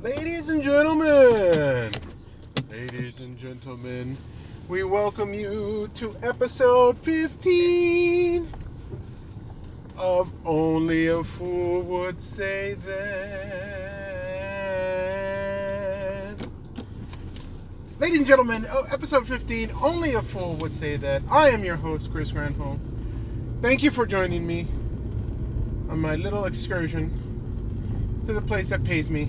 Ladies and gentlemen, ladies and gentlemen, we welcome you to episode 15 of Only a Fool Would Say That. Ladies and gentlemen, oh, episode 15, Only a Fool Would Say That. I am your host, Chris Ranholm. Thank you for joining me on my little excursion to the place that pays me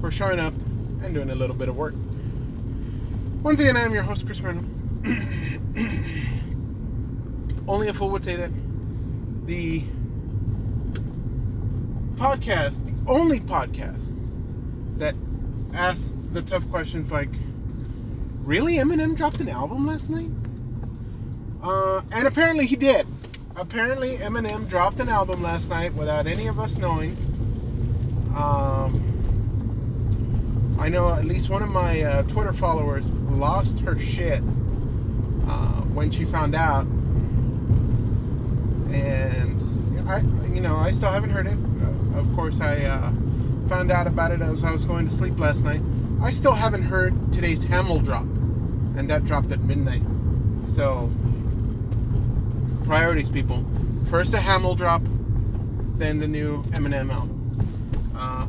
for showing up and doing a little bit of work. Once again, I am your host, Chris Randall. Only a fool would say that. The podcast, the only podcast that asks the tough questions like, really? Eminem dropped an album last night? Uh, and apparently he did. Apparently, Eminem dropped an album last night without any of us knowing. Um, I know at least one of my uh, Twitter followers lost her shit uh, when she found out, and I, you know, I still haven't heard it. Uh, of course, I uh, found out about it as I was going to sleep last night. I still haven't heard today's Hamildrop, and that dropped at midnight. So, priorities, people. First a Hamildrop, then the new Eminem album.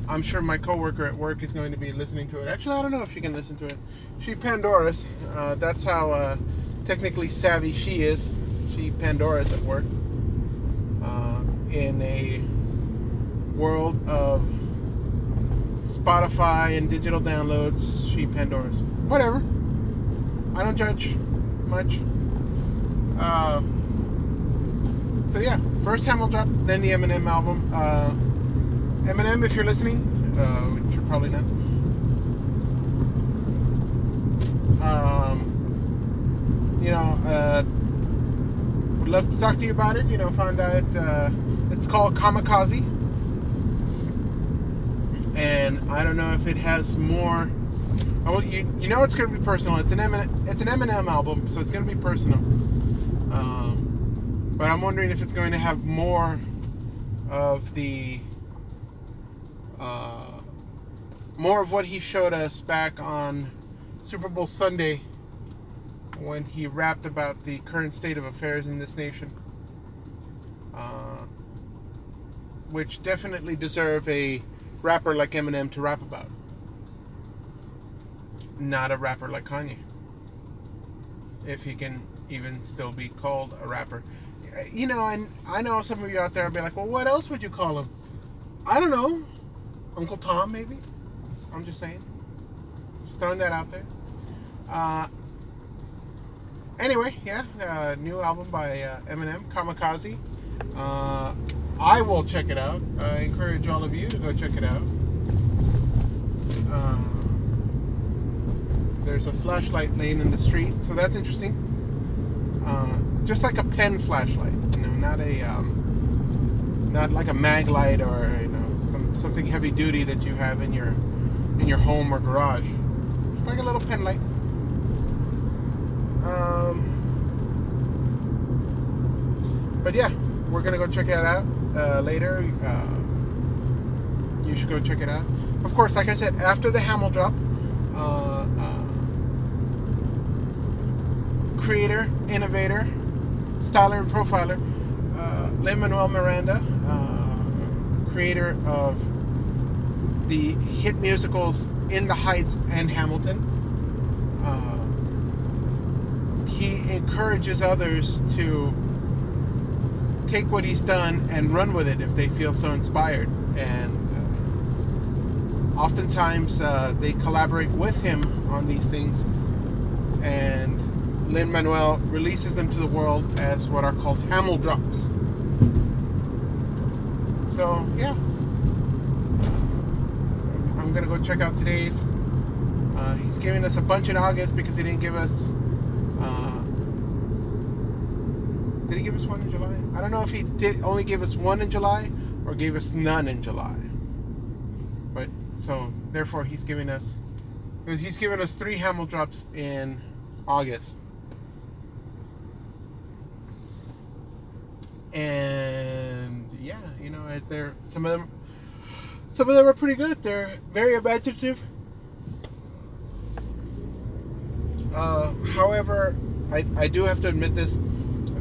Uh, I'm sure my coworker at work is going to be listening to it. Actually, I don't know if she can listen to it. She Pandora's. Uh, that's how uh, technically savvy she is. She Pandora's at work. Uh, in a world of Spotify and digital downloads, she Pandora's. Whatever. I don't judge much. Uh, so yeah, first Hamildrop, then the Eminem album. Eminem, if you're listening, uh, which you're probably not. Um, you know, uh, would love to talk to you about it. You know, find out. Uh, it's called Kamikaze, and I don't know if it has more. Oh, you, you know it's going to be personal. It's an Eminem, it's an Eminem album, so it's going to be personal. Um, but I'm wondering if it's going to have more of the uh, more of what he showed us back on Super Bowl Sunday when he rapped about the current state of affairs in this nation, uh, which definitely deserve a rapper like Eminem to rap about, not a rapper like Kanye, if he can even still be called a rapper. You know, and I know some of you out there will be like, well, what else would you call him? I don't know. Uncle Tom, maybe. I'm just saying. Just throwing that out there. Uh, anyway, yeah, uh, new album by uh, Eminem, Kamikaze. Uh, I will check it out. I encourage all of you to go check it out. Uh, there's a flashlight laying in the street, so that's interesting. Uh, just like a pen flashlight, you know, not a, um, not like a mag light or something heavy duty that you have in your in your home or garage. It's like a little pen light. Um, but yeah, we're gonna go check it out uh, later. Uh, you should go check it out. Of course, like I said, after the Hamildrop, uh, uh creator, innovator, styler, and profiler, uh, Lin Manuel Miranda creator of the hit musicals In the Heights and Hamilton. Uh, he encourages others to take what he's done and run with it if they feel so inspired. And uh, oftentimes uh, they collaborate with him on these things, and Lin Manuel releases them to the world as what are called Hamildrops. So yeah, I'm gonna go check out today's. Uh, he's giving us a bunch in August because he didn't give us. Uh, did he give us one in July? I don't know if he did only give us one in July or gave us none in July. But so therefore he's giving us he's giving us three Hamildrops in August. And know, there some of them some of them are pretty good. They're very imaginative. Uh, however, I, I do have to admit this.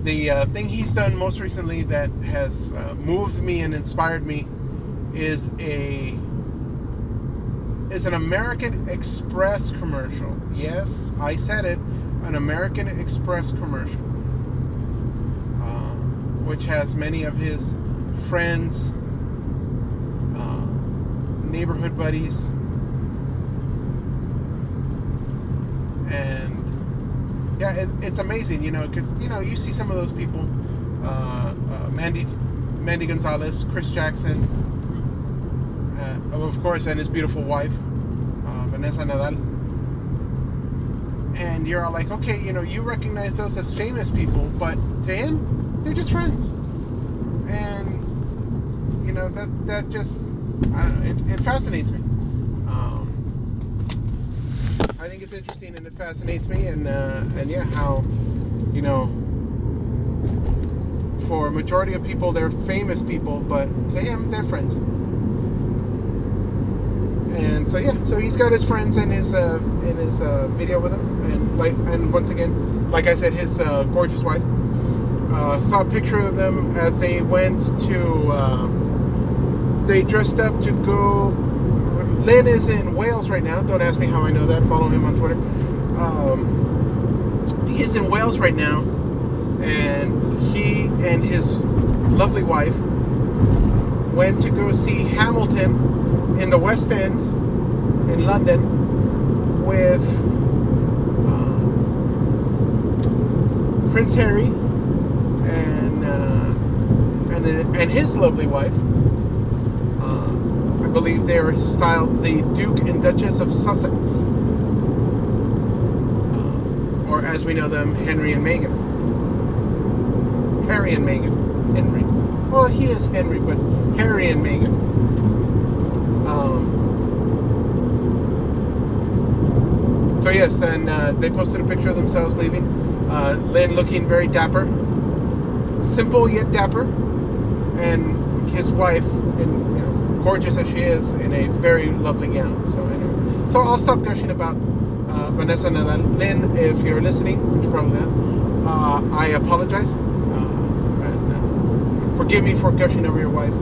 The uh, thing he's done most recently that has uh, moved me and inspired me is a is an American Express commercial. Yes, I said it, an American Express commercial, uh, which has many of his friends, uh, neighborhood buddies, and yeah, it, it's amazing, you know, because you know you see some of those people, uh, uh, Mandy, Mandy Gonzalez, Chris Jackson, uh, of course, and his beautiful wife, uh, Vanessa Nadal. And you're all like, okay, you know, you recognize those as famous people, but to him, they're just friends. You know that that just, I don't know, it, it fascinates me. I think it's interesting and it fascinates me, and uh, and yeah, how you know, for a majority of people, they're famous people, but to him, they're friends. And so yeah, so he's got his friends in his uh, in his uh, video with him, and like and once again, like I said, his uh, gorgeous wife. Uh, saw a picture of them as they went to. Uh, they dressed up to go Lin is in Wales right now. Don't ask me how I know that. Follow him on Twitter. Um, he's in Wales right now, and he and his lovely wife went to go see Hamilton in the West End in London with uh, Prince Harry and uh, and and his lovely wife believe they are styled the Duke and Duchess of Sussex. Or as we know them, Henry and Meghan. Harry and Meghan. Henry. Well, he is Henry, but Harry and Meghan. Um, so yes, and uh, they posted a picture of themselves leaving. Uh, Lin looking very dapper, simple yet dapper, and his wife in gorgeous as she is in a very lovely gown. So anyway, so I'll stop gushing about uh, Vanessa Nadal. Lin, if you're listening, which you probably not, uh, I apologize. Uh, and, uh, forgive me for gushing over your wife,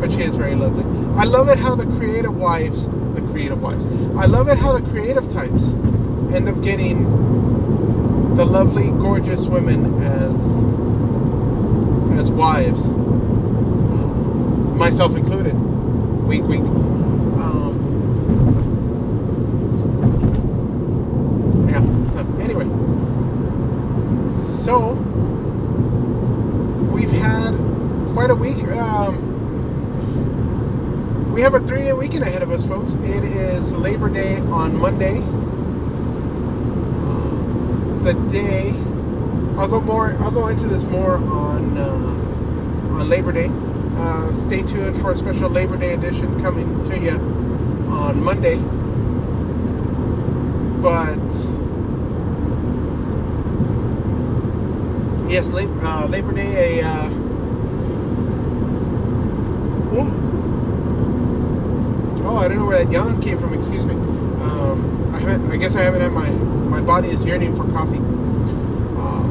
but she is very lovely. I love it how the creative wives, the creative wives, I love it how the creative types end up getting the lovely, gorgeous women as as wives, myself included. Wink, wink. Um, yeah. So anyway, so we've had quite a week. Um, we have a three-day weekend ahead of us, folks. It is Labor Day on Monday. Uh, the day I'll go more. I'll go into this more on uh, on Labor Day. Uh, stay tuned for a special Labor Day edition coming to you on Monday. But yes, Labor, uh, Labor Day, a uh, oh, oh, I don't know where that yawn came from. Excuse me. Um, I haven't. I guess I haven't had my my body is yearning for coffee. Um,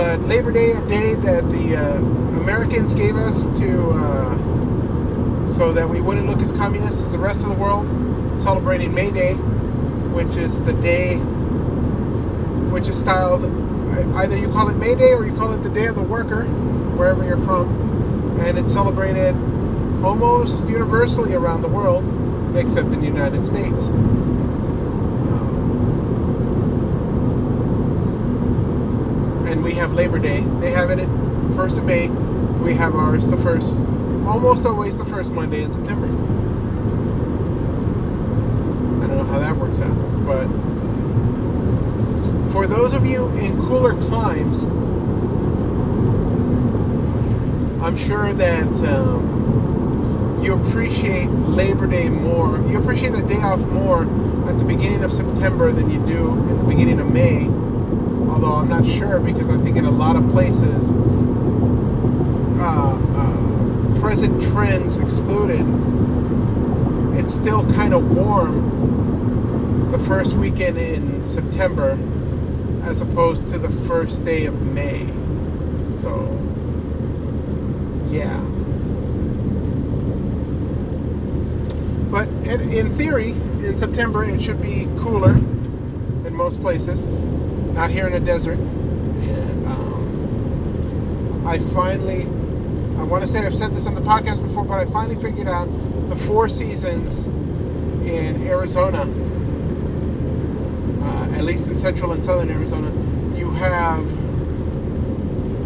but Labor Day, a day that the uh, Americans gave us to uh, so that we wouldn't look as communist as the rest of the world, celebrating May Day, which is the day which is styled either you call it May Day or you call it the Day of the Worker, wherever you're from, and it's celebrated almost universally around the world, except in the United States. and we have Labor Day. They have it first of May we have ours the first, almost always the first Monday in September. I don't know how that works out, but for those of you in cooler climes, I'm sure that um, you appreciate Labor Day more. You appreciate the day off more at the beginning of September than you do at the beginning of May. Although I'm not sure because I think in a lot of places uh, uh, present trends excluded, it's still kind of warm the first weekend in September as opposed to the first day of May. So, yeah. But in theory, in September, it should be cooler in most places. Not here in the desert. Um, I finally, I want to say I've said this on the podcast before, but I finally figured out the four seasons in Arizona, uh, at least in central and southern Arizona. You have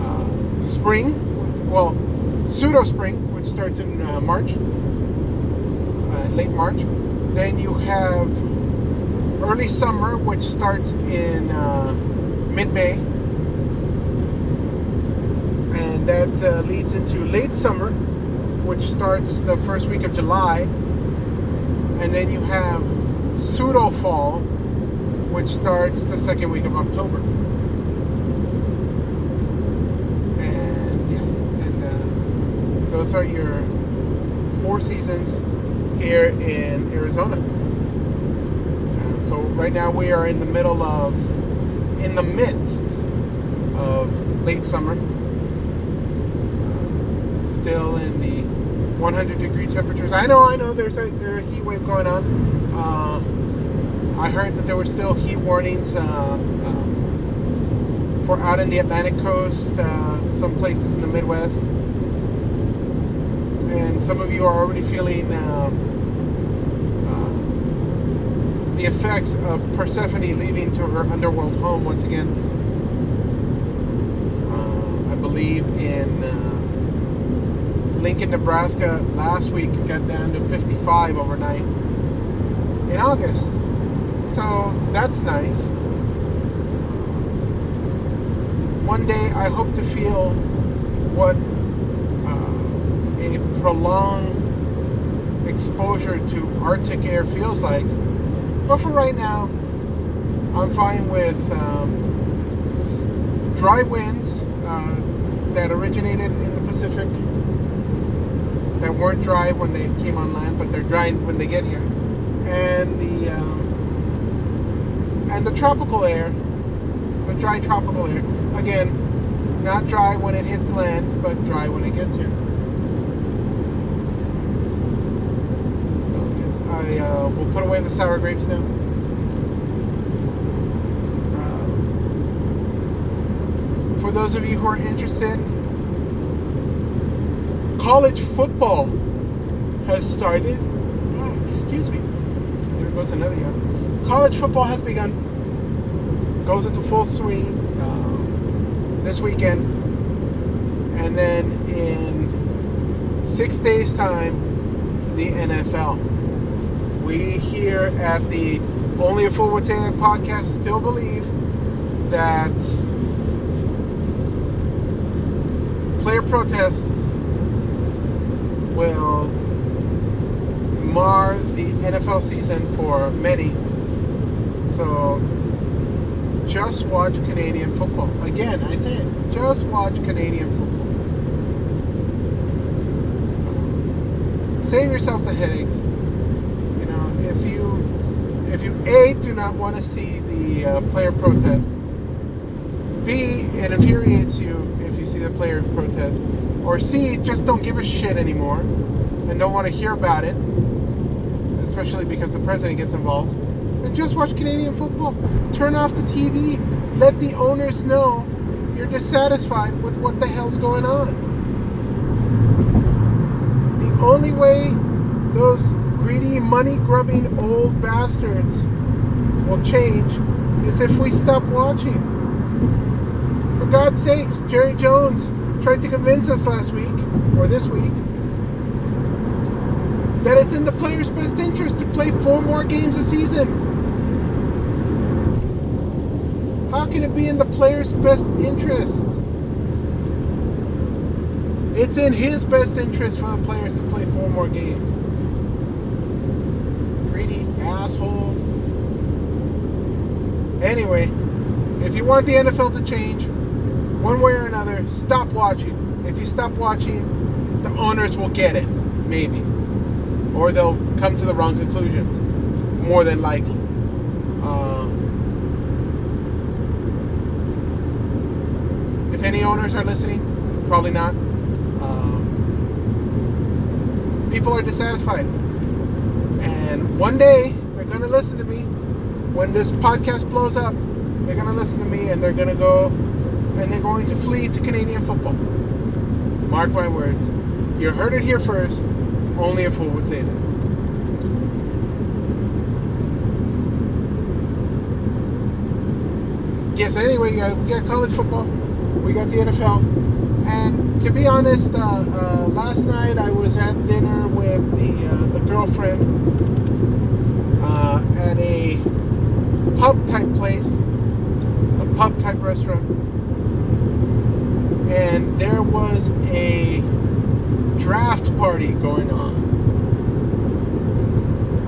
uh, spring, well, pseudo spring, which starts in uh, March, uh, late March. Then you have early summer, which starts in uh, mid May. And that uh, leads into late summer, which starts the first week of July. And then you have pseudo fall, which starts the second week of October. And yeah, and uh, those are your four seasons here in Arizona. Uh, right now we are in the middle of, in the midst of late summer. Uh, still in the 100 degree temperatures. I know, I know. There's a, there's a heat wave going on. Uh, I heard that there were still heat warnings uh, um, for out in the Atlantic coast, uh, some places in the Midwest and some of you are already feeling uh, uh, the effects of Persephone leaving to her underworld home once again. Uh, I believe in uh, Lincoln, Nebraska last week got down to 55 overnight in August. So that's nice. One day I hope to feel what uh, a prolonged exposure to Arctic air feels like. But for right now, I'm fine with um, dry winds uh, that originated in the Pacific that weren't dry when they came on land, but they're dry when they get here, and the um, and the tropical air, the dry tropical air. Again, not dry when it hits land, but dry when it gets here. I uh, will put away the sour grapes now. Uh, for those of you who are interested, college football has started. Oh, excuse me. There goes another yawn. College football has begun. Goes into full swing uh, this weekend. And then in six days' time, the NFL we here at the Only a Fool That podcast still believe that player protests will mar the NFL season for many. So just watch Canadian football. Again, I say it, just watch Canadian football. Save yourselves the headaches if you a do not want to see the uh, player protest, b it infuriates you if you see the player protest, or c just don't give a shit anymore and don't want to hear about it, especially because the president gets involved, then just watch Canadian football. Turn off the TV. Let the owners know you're dissatisfied with what the hell's going on. The only way those greedy, money grubbing old bastards will change is if we stop watching. For God's sakes, Jerry Jones tried to convince us last week, or this week, that it's in the player's best interest to play four more games a season. How can it be in the player's best interest? It's in his best interest for the players to play four more games asshole. Anyway, if you want the NFL to change, one way or another, stop watching. If you stop watching, the owners will get it, maybe, or they'll come to the wrong conclusions, more than likely. Uh, if any owners are listening, probably not. Uh, people are dissatisfied, and one day they're gonna listen to me. When this podcast blows up, they're gonna listen to me, and they're gonna go, and they're going to flee to Canadian football. Mark my words. You heard it here first. Only a fool would say that. Yes, anyway, we got college football, we got the NFL, and to be honest, uh, uh, last night I was at dinner with the uh, the girlfriend uh, at a pub type place, a pub type restaurant, and there was a draft party going on.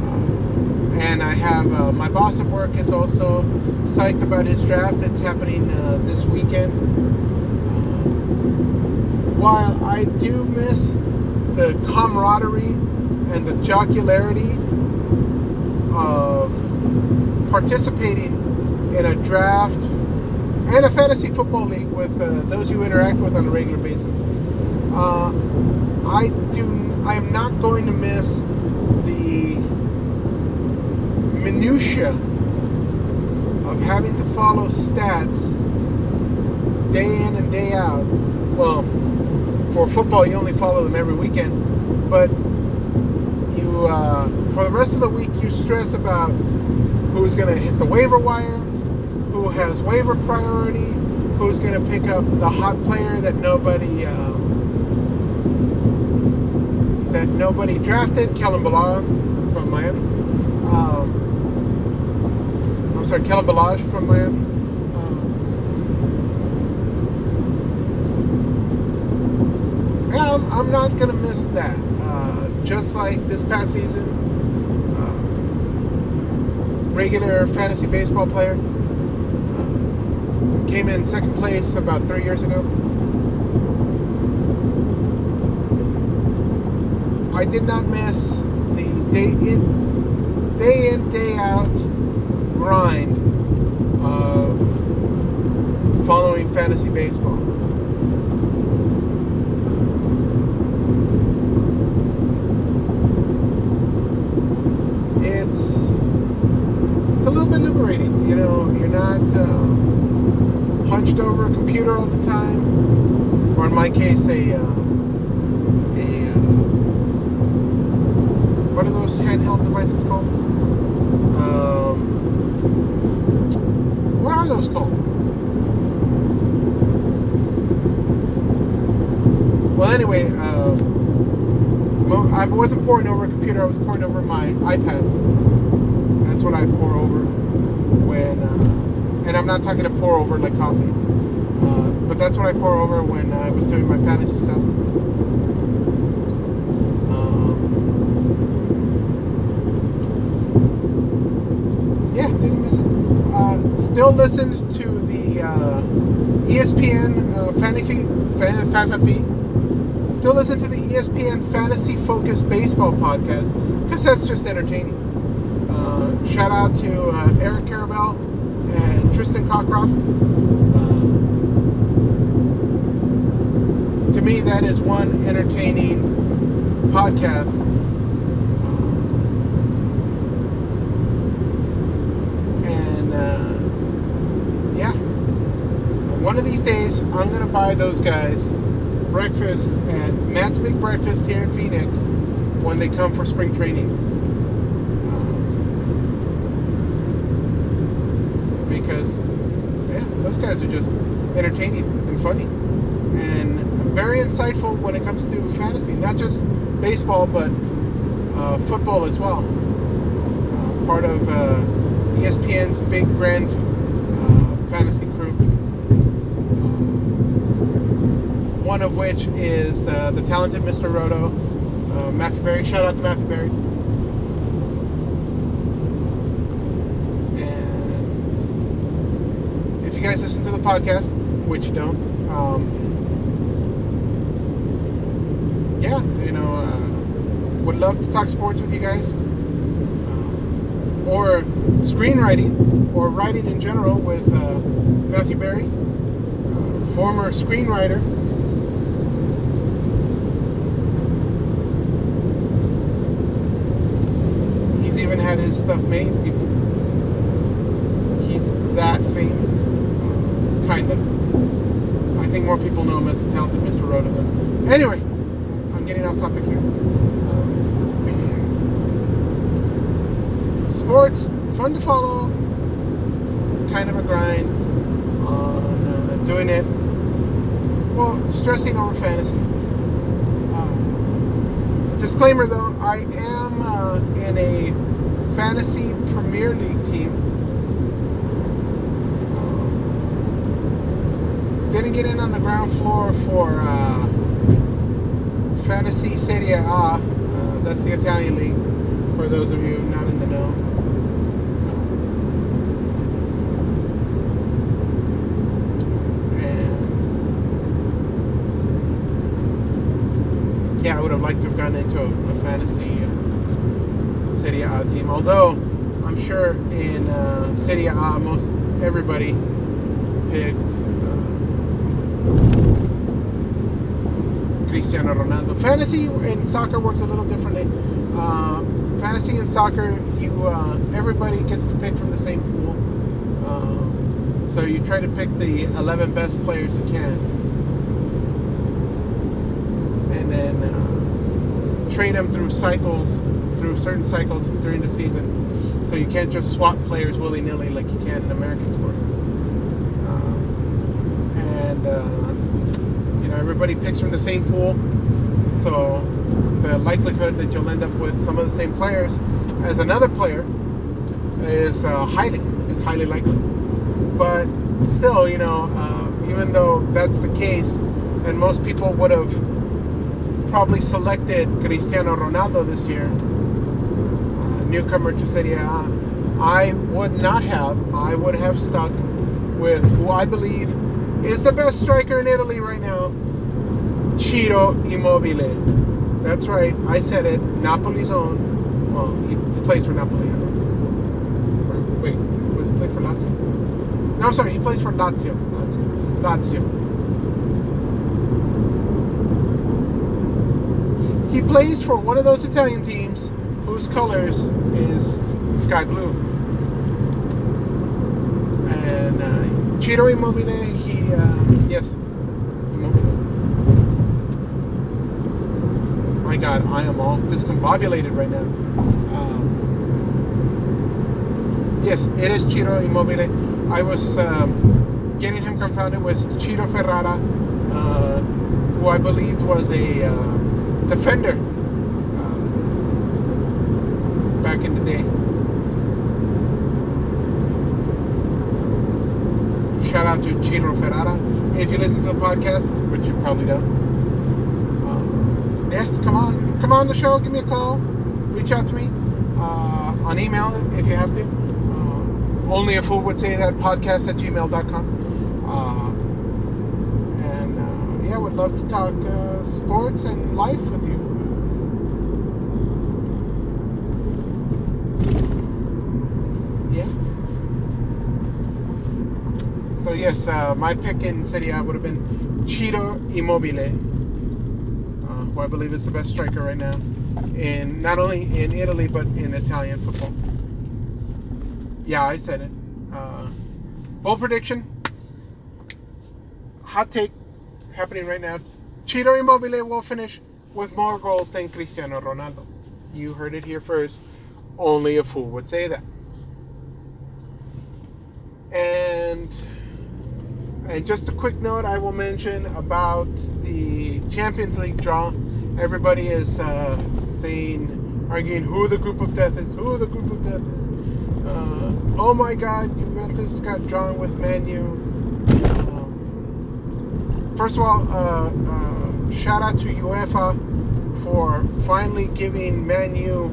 Uh, and I have uh, my boss at work is also psyched about his draft that's happening uh, this weekend. Uh, while I do miss the camaraderie and the jocularity of participating in a draft and a fantasy football league with uh, those you interact with on a regular basis. Uh, I do. I am not going to miss the minutia of having to follow stats day in and day out. Well, for football, you only follow them every weekend, but you uh, for the rest of the week you stress about who's going to hit the waiver wire, who has waiver priority, who's going to pick up the hot player that nobody. Uh, that nobody drafted, Kalen Ballage from Miami. Um, I'm sorry, Kalen Ballage from Miami. Um, I'm, I'm not going to miss that. Uh, just like this past season, regular fantasy baseball player came in second place about three years ago. I did not miss the day in, day in, day out grind of following fantasy baseball. It's it's a little bit liberating, you know. You're not uh, hunched over a computer all the time, or in my case, a uh, a uh, what are those handheld devices called? Um, what are those called? Well, anyway, uh, I wasn't pouring over a computer. I was pouring over my iPad. That's what I pour over and I'm not talking to pour over like coffee, uh, but that's what I pour over when I was doing my fantasy stuff. Um, yeah, didn't miss it. Uh, still listened to the uh, ESPN uh, fantasy fan, fantasy. Still listen to the ESPN fantasy focused baseball podcast because that's just entertaining. Uh, shout out to uh, Eric Karabell and Tristan Cockcroft. Uh, to me, that is one entertaining podcast. And uh, yeah, one of these days, I'm gonna buy those guys breakfast at Matt's Big Breakfast here in Phoenix when they come for spring training. Um, because, yeah, those guys are just entertaining and funny and very insightful when it comes to fantasy, not just baseball, but uh, football as well. Uh, part of uh, ESPN's big grand uh, fantasy crew. one of which is uh, the talented Mr. Roto, uh, Matthew Berry. Shout out to Matthew Berry. And if you guys listen to the podcast, which you don't, um, yeah, you know, uh, would love to talk sports with you guys, uh, or screenwriting, or writing in general with uh, Matthew Berry, uh, former screenwriter. He's even had his stuff made. People, he's that famous, uh, kind of. I think more people know him as the talented Mr. Roto. Than. Anyway, I'm getting off topic here. Um, sports, fun to follow, kind of a grind on uh, doing it. Well, stressing over fantasy. Uh, disclaimer though, I am uh, in a fantasy Premier League team. Didn't get in on the ground floor for uh, Fantasy Serie A. Uh, that's the Italian league, for those of you not in the know. Yeah, I would have liked to have gotten into a, fantasy Serie A team. Although I'm sure in uh, Serie A, most everybody picked Cristiano Ronaldo. Fantasy in soccer works a little differently. Uh, fantasy in soccer, you uh, everybody gets to pick from the same pool. Uh, so you try to pick the 11 best players you can, and then uh, trade them through cycles, through certain cycles during the season. So you can't just swap players willy nilly like you can in American sports. Uh, you know everybody picks from the same pool, so the likelihood that you'll end up with some of the same players as another player is uh, highly is highly likely. But still, you know, uh, even though that's the case, and most people would have probably selected Cristiano Ronaldo this year, uh, newcomer to Serie A, I would not have. I would have stuck with who I believe is the best striker in Italy right now, Ciro Immobile. That's right, I said it. Napoli's own. Well, he, he plays for Napoli. Or, wait, was he play for Lazio? No, I'm sorry, he plays for Lazio. Lazio. Lazio. He plays for one of those Italian teams whose colors is sky blue. And uh, Ciro Immobile, he, uh, yes. My God, I am all discombobulated right now. Um, yes, it is Ciro Immobile. I was um, getting him confounded with Ciro Ferrara, uh, who I believed was a uh, defender uh, back in the day. Ferrara. If you listen to the podcast, which you probably don't, um, yes, come on, come on the show, give me a call, reach out to me uh, on email if you have to. Uh, only a fool would say that podcast at gmail.com. Uh, and uh, yeah, would love to talk uh, sports and life with you. Uh, yeah. So yes, uh, my pick in Serie A would have been Ciro Immobile, uh, who I believe is the best striker right now, in not only in Italy but in Italian football. Yeah, I said it. Uh, bold prediction. Hot take happening right now. Ciro Immobile will finish with more goals than Cristiano Ronaldo. You heard it here first. Only a fool would say that. And and just a quick note I will mention about the Champions League draw. Everybody is uh, saying, arguing who the group of death is, who the group of death is. Uh, oh my God, Juventus got drawn with Man U. Um, first of all, uh, uh, shout out to UEFA for finally giving Man U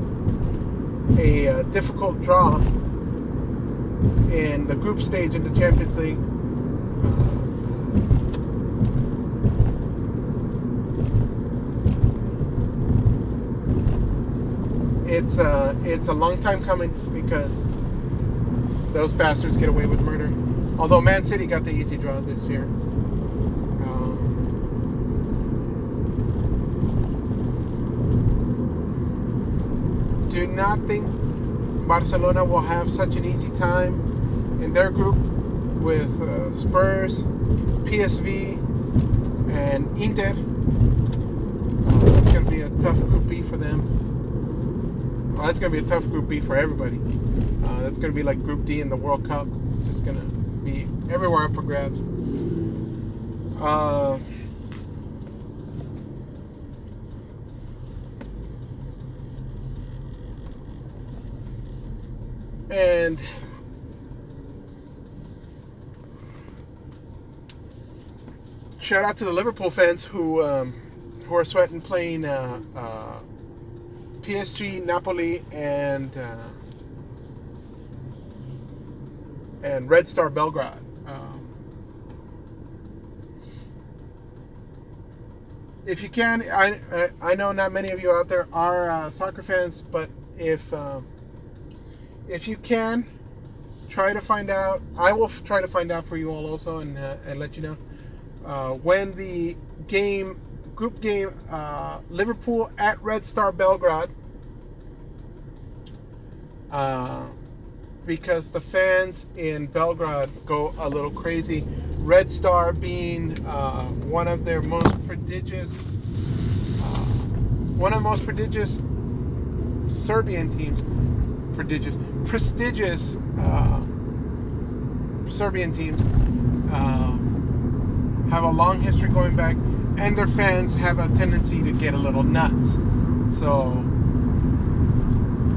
a uh, difficult draw in the group stage in the Champions League. It's uh, it's a long time coming because those bastards get away with murder. Although Man City got the easy draw this year. Um, do not think Barcelona will have such an easy time in their group with uh, Spurs, PSV, and Inter. Uh, it's going to be a tough Group B for them. Well, that's going to be a tough Group B for everybody. Uh, that's going to be like Group D in the World Cup. Just going to be everywhere up for grabs. Uh, and shout out to the Liverpool fans who um, who are sweating playing uh, uh, PSG, Napoli, and uh, and Red Star Belgrade. Um, if you can, I, I, I know not many of you out there are uh, soccer fans, but if um, if you can, try to find out. I will try to find out for you all also, and uh, and let you know uh, when the game, group game, uh, Liverpool at Red Star Belgrade. Uh, because the fans in Belgrade go a little crazy. Red Star being uh, one of their most prodigious, uh, one of the most prodigious Serbian teams, prodigious, prestigious uh, Serbian teams, uh, have a long history going back, and their fans have a tendency to get a little nuts. So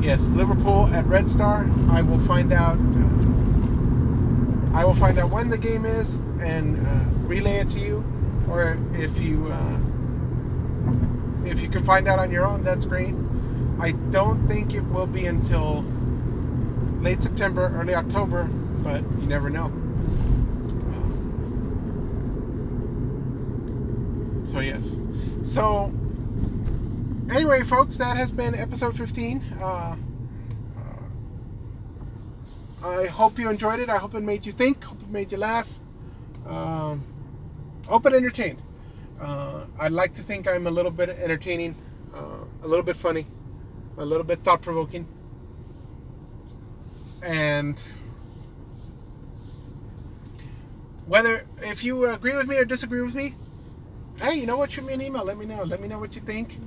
yes, Liverpool at Red Star. I will find out. Uh, I will find out when the game is and uh, relay it to you, or if you uh, if you can find out on your own, that's great. I don't think it will be until late September, early October, but you never know. So yes, so anyway, folks, that has been episode 15. Uh, uh, I hope you enjoyed it. I hope it made you think. Hope it made you laugh. Um, hope it entertained. Uh, I'd like to think I'm a little bit entertaining, uh, a little bit funny, a little bit thought provoking. And whether, if you agree with me or disagree with me, hey, you know what? Shoot me an email. Let me know. Let me know what you think.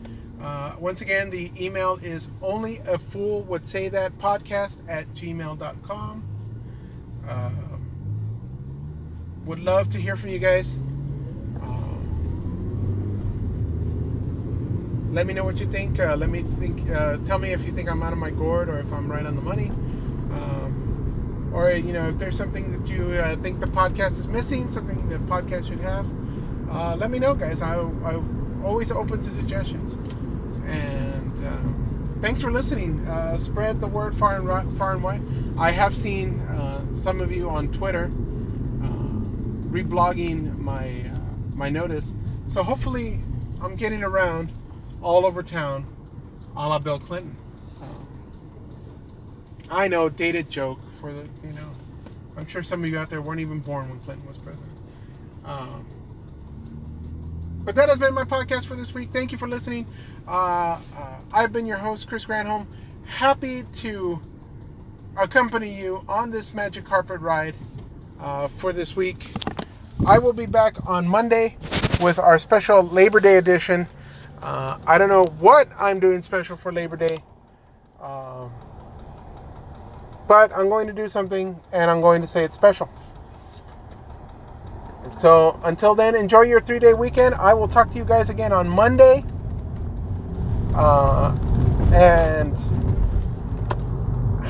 Uh, once again, the email is only a fool would say that podcast at gmail.com. Uh, would love to hear from you guys. Uh, let me know what you think. Uh, let me think. Uh, tell me if you think I'm out of my gourd or if I'm right on the money. Um, or you know, if there's something that you uh, think the podcast is missing, something the podcast should have. Let me know, guys. I, I'm always open to suggestions. And uh, thanks for listening. Uh, spread the word far and far and wide. I have seen uh, some of you on Twitter uh, reblogging my uh, my notice. So hopefully, I'm getting around all over town, a la Bill Clinton. Uh, I know, dated joke for the you know. I'm sure some of you out there weren't even born when Clinton was president. Um, but that has been my podcast for this week. Thank you for listening. Uh, uh, I've been your host, Chris Granholm. Happy to accompany you on this magic carpet ride uh, for this week. I will be back on Monday with our special Labor Day edition. Uh, I don't know what I'm doing special for Labor Day, um, but I'm going to do something and I'm going to say it's special. So until then, enjoy your three day weekend. I will talk to you guys again on Monday. Uh, and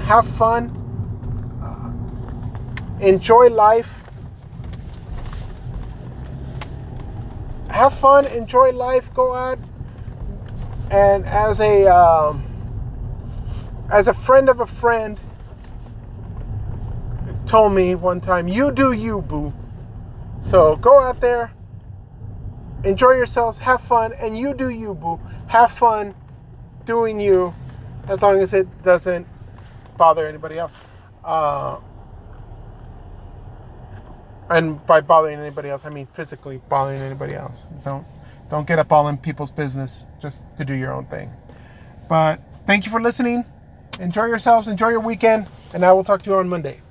have fun. Uh, enjoy life. Have fun. Enjoy life. Go out. And as a um, as a friend of a friend told me one time, you do you, boo. So go out there, enjoy yourselves, have fun, and you do you, boo. Have fun doing you, as long as it doesn't bother anybody else. Uh, and by bothering anybody else, I mean physically bothering anybody else. Don't don't get up all in people's business just to do your own thing. But thank you for listening. Enjoy yourselves. Enjoy your weekend, and I will talk to you on Monday.